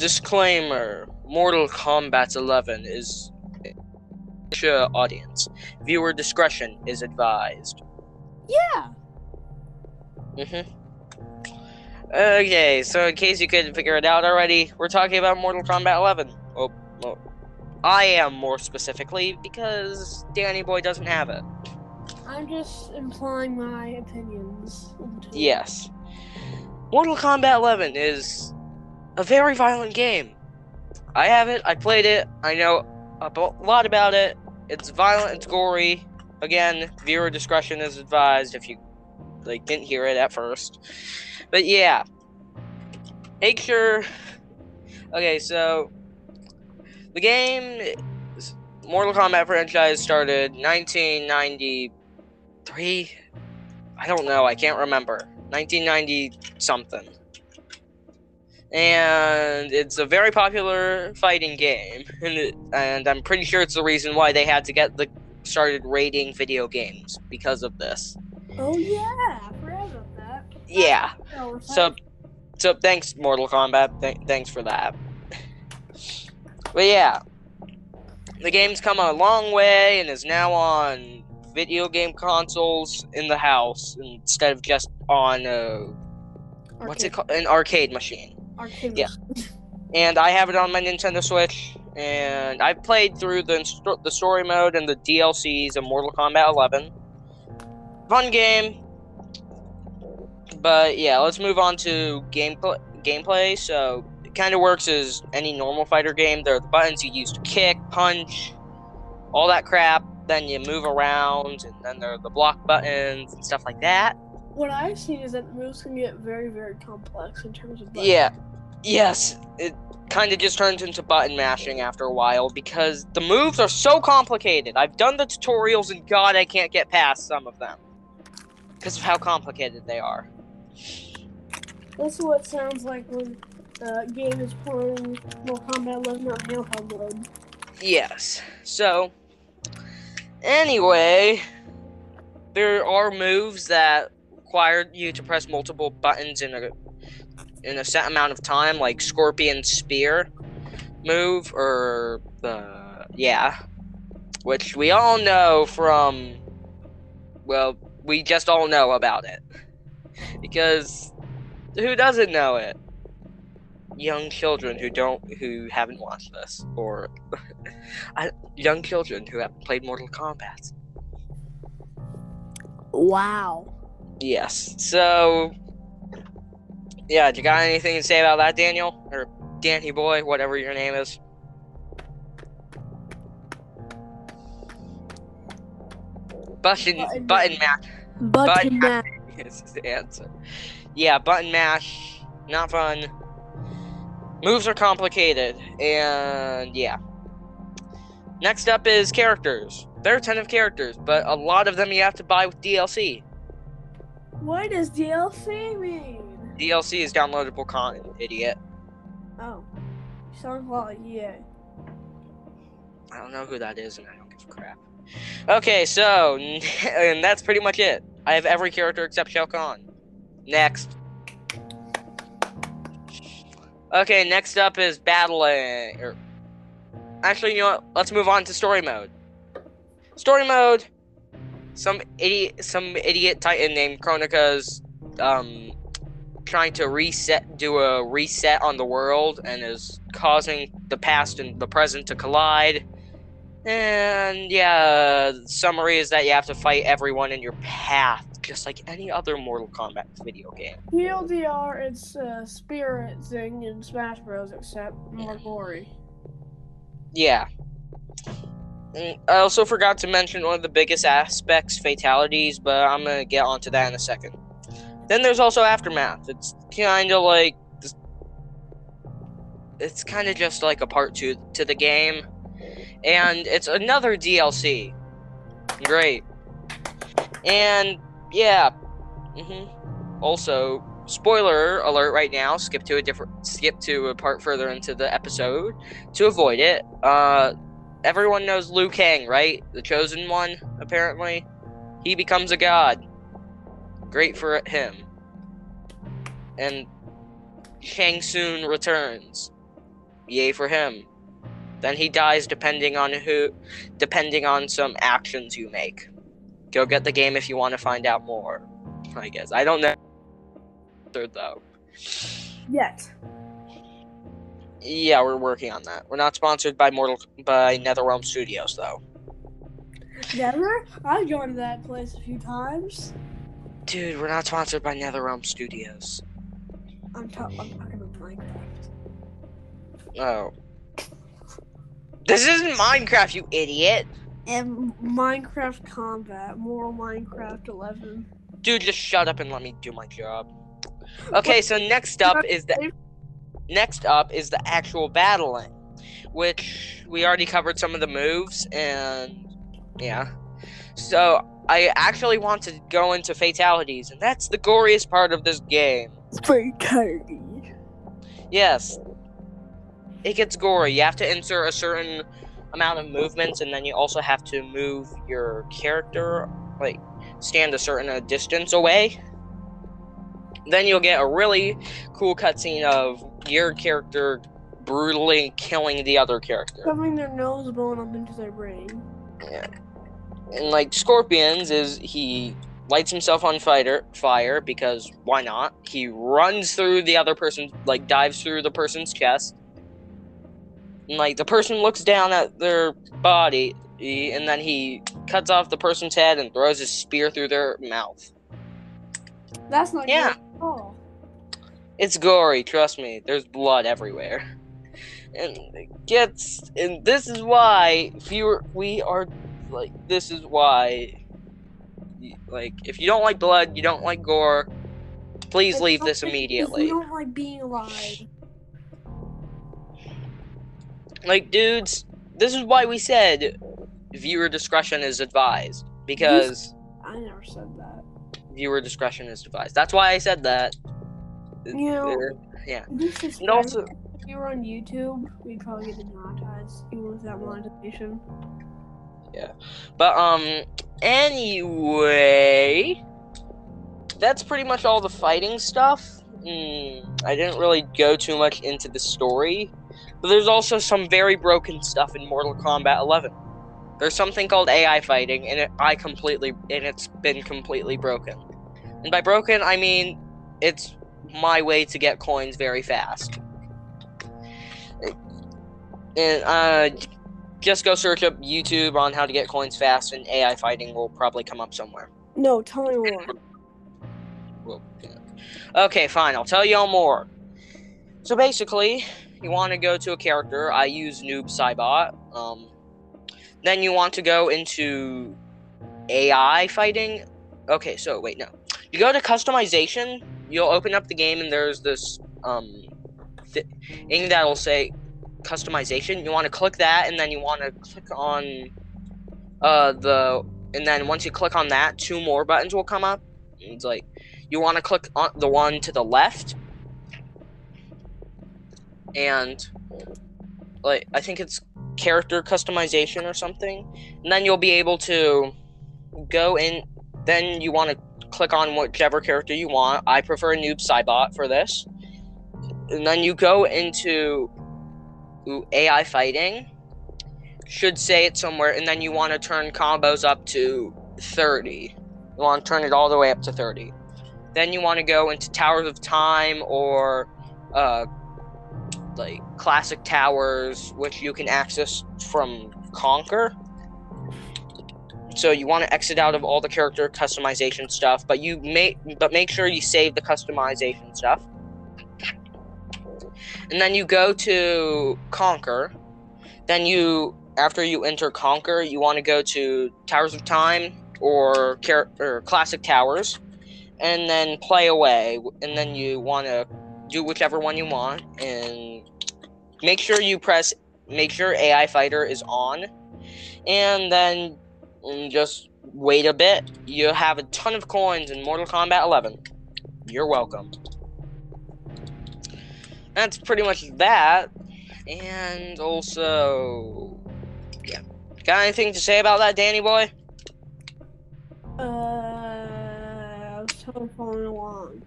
disclaimer: Mortal Kombat 11 is audience. Viewer discretion is advised. Yeah. Mm-hmm. Okay, so in case you couldn't figure it out already, we're talking about Mortal Kombat 11. Oh, well, I am more specifically because Danny Boy doesn't have it. I'm just implying my opinions. Yes. Mortal Kombat 11 is a very violent game. I have it, I played it, I know a lot about it. It's violent, it's gory. Again, viewer discretion is advised if you like didn't hear it at first. But yeah. Make sure Okay, so the game Mortal Kombat franchise started 1993 I don't know. I can't remember. 1990 something. And it's a very popular fighting game, and, it, and I'm pretty sure it's the reason why they had to get the started rating video games because of this. Oh yeah, that. Yeah. Oh, So, so thanks, Mortal Kombat. Th- thanks for that. But yeah, the game's come a long way and is now on video game consoles in the house instead of just on uh, what's it called? An arcade machine. Arcade Yeah. And I have it on my Nintendo Switch, and I've played through the the story mode and the DLCs of Mortal Kombat 11. Fun game. But yeah, let's move on to gameplay. Gameplay. So it kind of works as any normal fighter game. There are the buttons you use to kick, punch, all that crap. Then you move around, and then there are the block buttons and stuff like that. What I've seen is that moves can get very, very complex in terms of. buttons. Yeah. Yes. It kind of just turns into button mashing after a while because the moves are so complicated. I've done the tutorials and god I can't get past some of them. Because of how complicated they are. That's what it sounds like when the game is playing Mortal Kombat 11 on handheld mode. Yes. So anyway, there are moves that require you to press multiple buttons in a in a set amount of time, like Scorpion Spear move or the yeah, which we all know from well, we just all know about it because who doesn't know it? Young children who don't who haven't watched this or I, young children who haven't played Mortal Kombat. Wow. Yes. So, yeah, do you got anything to say about that, Daniel? Or Danny Boy, whatever your name is? Button, Button button mash Button Button- mash. is the answer. Yeah, button mash, not fun. Moves are complicated, and yeah. Next up is characters. There are a ton of characters, but a lot of them you have to buy with DLC. What does DLC mean? DLC is downloadable content, idiot. Oh. Sounds like yeah. I don't know who that is, and I don't give a crap. Okay, so and that's pretty much it. I have every character except Shao Kahn. Next. Okay, next up is battling. Or, actually, you know what? Let's move on to story mode. Story mode. Some idiot, some idiot titan named Kronika's um trying to reset, do a reset on the world, and is causing the past and the present to collide. And yeah, summary is that you have to fight everyone in your path, just like any other Mortal Kombat video game. TLDR, it's uh, Spirit thing in Smash Bros. except more gory. Yeah. Mm, I also forgot to mention one of the biggest aspects, fatalities, but I'm gonna get onto that in a second. Then there's also Aftermath. It's kind of like. It's kind of just like a part two to the game. And it's another DLC. Great. And, yeah. hmm Also, spoiler alert right now. Skip to a different. Skip to a part further into the episode to avoid it. Uh, everyone knows Liu Kang, right? The chosen one, apparently. He becomes a god. Great for him. And Shang Tsung returns. Yay for him. Then he dies depending on who depending on some actions you make. Go get the game if you want to find out more. I guess. I don't know Third though. Yet. Yeah, we're working on that. We're not sponsored by Mortal by NetherRealm Studios though. Never? I've gone to that place a few times. Dude, we're not sponsored by NetherRealm Studios. I'm, ta- I'm talking about Minecraft. Oh. This isn't Minecraft, you idiot. And Minecraft Combat, more Minecraft 11. Dude, just shut up and let me do my job. Okay, so next up is the next up is the actual battling, which we already covered some of the moves and yeah. So I actually want to go into fatalities, and that's the goriest part of this game. Fatality. Yes. It gets gory. You have to insert a certain amount of movements, and then you also have to move your character, like, stand a certain uh, distance away. Then you'll get a really cool cutscene of your character brutally killing the other character. Shoving their nose bone up into their brain. Yeah. And like Scorpions is he lights himself on fire fire because why not? He runs through the other person like dives through the person's chest. And like the person looks down at their body and then he cuts off the person's head and throws his spear through their mouth. That's not Yeah. It's gory, trust me. There's blood everywhere. And it gets and this is why fewer we are like this is why like if you don't like blood, you don't like gore, please It's leave this immediately. you don't like being alive. Like dudes, this is why we said viewer discretion is advised because I never said that. viewer discretion is advised. That's why I said that. You know- uh, yeah. This is And also if you were on YouTube, we'd probably get demonetized even without monetization. But um anyway, that's pretty much all the fighting stuff. Mm, I didn't really go too much into the story, but there's also some very broken stuff in Mortal Kombat 11. There's something called AI fighting, and it, I completely and it's been completely broken. And by broken, I mean it's my way to get coins very fast. And uh, just go search up YouTube on how to get coins fast, and AI fighting will probably come up somewhere. No, tell me more. Well. Okay, fine. I'll tell y'all more. So basically, you want to go to a character. I use Noob Saibot. Um, then you want to go into AI fighting. Okay, so wait, no. You go to customization. You'll open up the game, and there's this um thi- thing that'll say customization. You want to click that, and then you want to click on uh the and then once you click on that, two more buttons will come up. It's like you want to click on the one to the left, and like I think it's character customization or something, and then you'll be able to go in. Then you want to click on whichever character you want. I prefer a Noob Saibot for this, and then you go into AI fighting. Should say it somewhere, and then you want to turn combos up to 30. You want to turn it all the way up to 30. Then you want to go into Towers of Time or uh, like classic towers, which you can access from Konquer. So you want to exit out of all the character customization stuff, but you make but make sure you save the customization stuff. And then you go to Konquer. Then you after you enter Konquer, you want to go to Towers of Time or, or Classic Towers, and then play away. And then you want to do whichever one you want, and make sure you press. Make sure AI Fighter is on, and then just wait a bit. You have a ton of coins in Mortal Kombat 11. You're welcome. That's pretty much that. And also, yeah. Got anything to say about that, Danny boy? Uh, I was totally following along.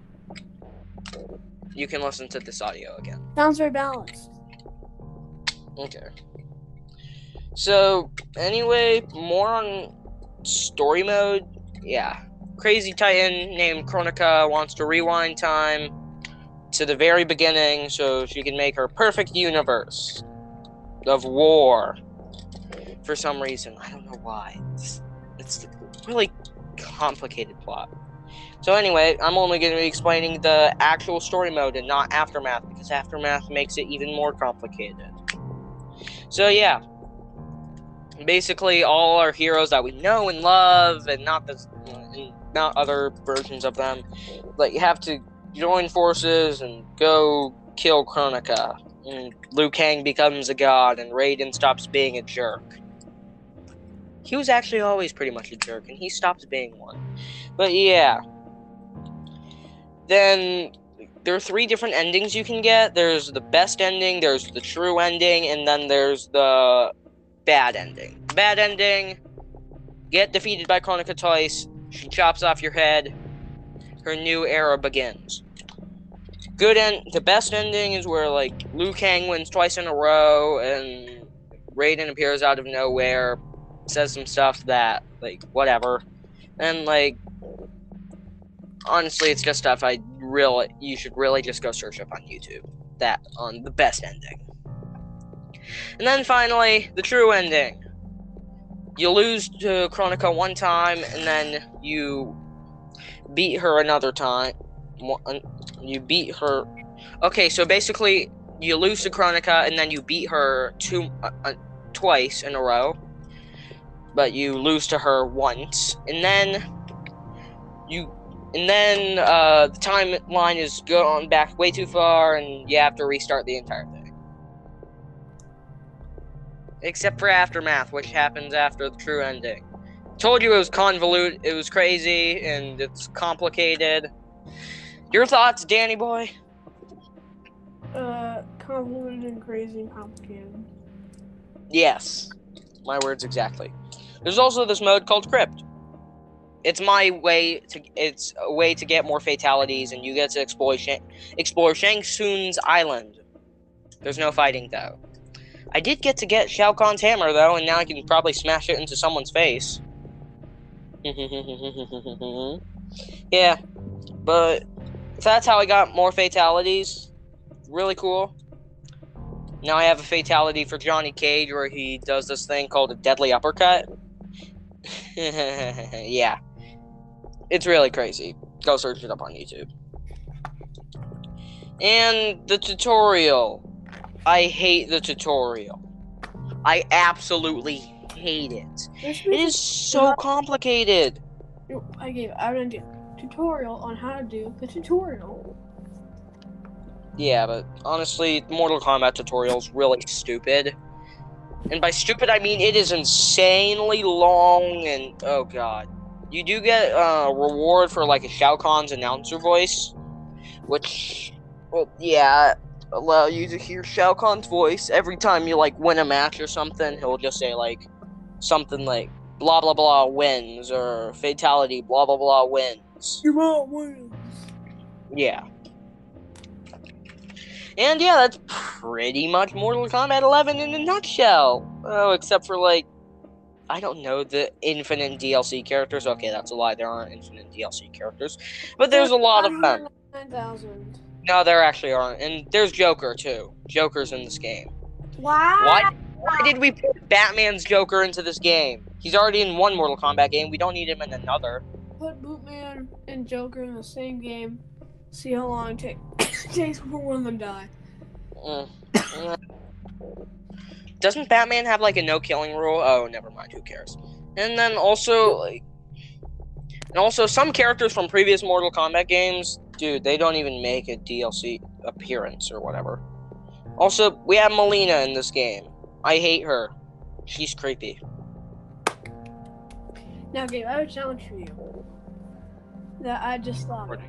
You can listen to this audio again. Sounds very balanced. Okay. So, anyway, more on story mode. Yeah. Crazy Titan named Kronika wants to rewind time to the very beginning so she can make her perfect universe of war. For some reason. I don't know why. It's, it's a really complicated plot. So, anyway, I'm only going to be explaining the actual story mode and not Aftermath because Aftermath makes it even more complicated. So, yeah basically all our heroes that we know and love, and not the and not other versions of them. But you have to join forces and go kill Kronika. And Liu Kang becomes a god, and Raiden stops being a jerk. He was actually always pretty much a jerk, and he stops being one. But yeah. Then there are three different endings you can get. There's the best ending, there's the true ending, and then there's the bad ending. Bad ending. Get defeated by Kronika twice. She chops off your head. Her new era begins. Good end. The best ending is where like Liu Kang wins twice in a row, and Raiden appears out of nowhere, says some stuff that like whatever, and like honestly, it's just stuff I really you should really just go search up on YouTube. That on the best ending. And then finally, the true ending. You lose to Kronika one time, and then you beat her another time. You beat her. Okay, so basically, you lose to Kronika, and then you beat her two, uh, uh, twice in a row. But you lose to her once, and then you and then uh, the timeline is going back way too far, and you have to restart the entire thing except for Aftermath, which happens after the true ending. Told you it was convoluted, it was crazy, and it's complicated. Your thoughts, Danny boy? Uh, convoluted and crazy and complicated. Yes, my words exactly. There's also this mode called Krypt. It's my way to. It's a way to get more fatalities, and you get to explore Shang, explore Shang Tsung's island. There's no fighting though. I did get to get Shao Kahn's hammer, though, and now I can probably smash it into someone's face. yeah, but that's how I got more fatalities. Really cool. Now I have a fatality for Johnny Cage where he does this thing called a deadly uppercut. yeah. It's really crazy. Go search it up on YouTube. And the tutorial. I hate the tutorial. I absolutely hate it. It is so complicated. I gave I didn't do tutorial on how to do the tutorial. Yeah, but honestly, Mortal Kombat tutorial is really stupid. And by stupid, I mean it is insanely long and oh god. You do get a uh, reward for like a Shao Kahn's announcer voice, which, well, yeah, allow you to hear Shao Kahn's voice every time you like win a match or something. He'll just say like something like blah blah blah wins or fatality blah blah blah wins. Your mom wins. Yeah. And yeah, that's pretty much Mortal Kombat 11 in a nutshell. Oh, except for like I don't know the infinite DLC characters. Okay, that's a lie. There aren't infinite DLC characters, but there's a lot of them. Nine thousand. No, there actually aren't. And there's Joker too. Joker's in this game. Why? Why? Why did we put Batman's Joker into this game? He's already in one Mortal Kombat game. We don't need him in another. Put Bootman and Joker in the same game. See how long it takes before one of them die. Mm. Doesn't Batman have like a no killing rule? Oh, never mind. Who cares? And then also like, and also some characters from previous Mortal Kombat games Dude, they don't even make a DLC appearance or whatever. Also, we have Mileena in this game. I hate her. She's creepy. Now, Gabe, I have a challenge for you. That I just thought of.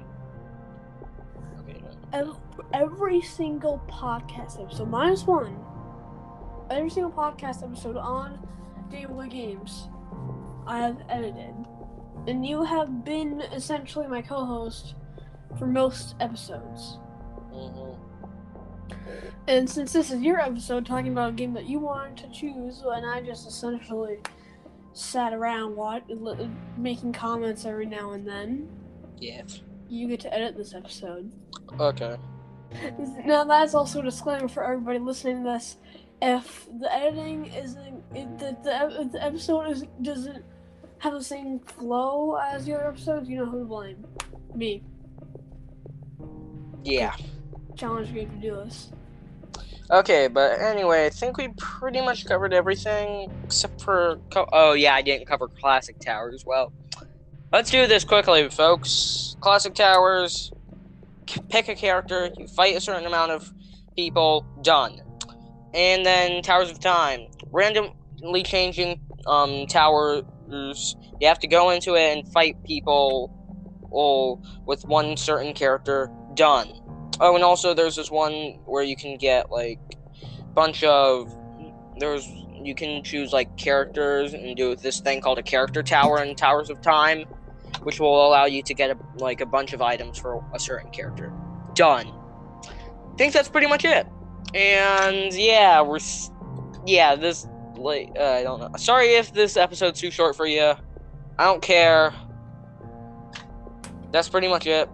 Every, every single podcast episode, minus one, every single podcast episode on Game Daily Games, I have edited. And you have been essentially my co host for most episodes. Mm-hmm. And since this is your episode talking about a game that you wanted to choose, and I just essentially sat around what, making comments every now and then, Yeah. you get to edit this episode. Okay. Now that's also a disclaimer for everybody listening to this. If the editing isn't, if the, the, if the episode is, doesn't have the same flow as your episodes, you know who to blame. Me. Yeah. Challenge me to do this. Okay, but anyway, I think we pretty much covered everything except for. Co- oh, yeah, I didn't cover Classic Towers. Well, let's do this quickly, folks. Classic Towers. Pick a character, you fight a certain amount of people, done. And then Towers of Time. Randomly changing um, towers. You have to go into it and fight people all with one certain character, done. Oh, and also there's this one where you can get like bunch of there's you can choose like characters and do this thing called a character tower in Towers of Time, which will allow you to get a, like a bunch of items for a certain character. Done. I think that's pretty much it. And yeah, we're yeah this like uh, I don't know. Sorry if this episode's too short for you. I don't care. That's pretty much it.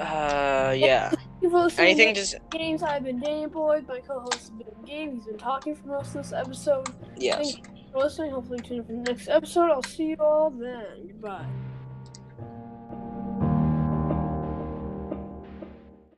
Uh, yeah. You for listening Anything to just games. I've been Danny Boyd. My co-host has been Game. He's been talking for most of this episode. yes. Thank you for listening. Hopefully, tune in for the next episode. I'll see you all then. Goodbye.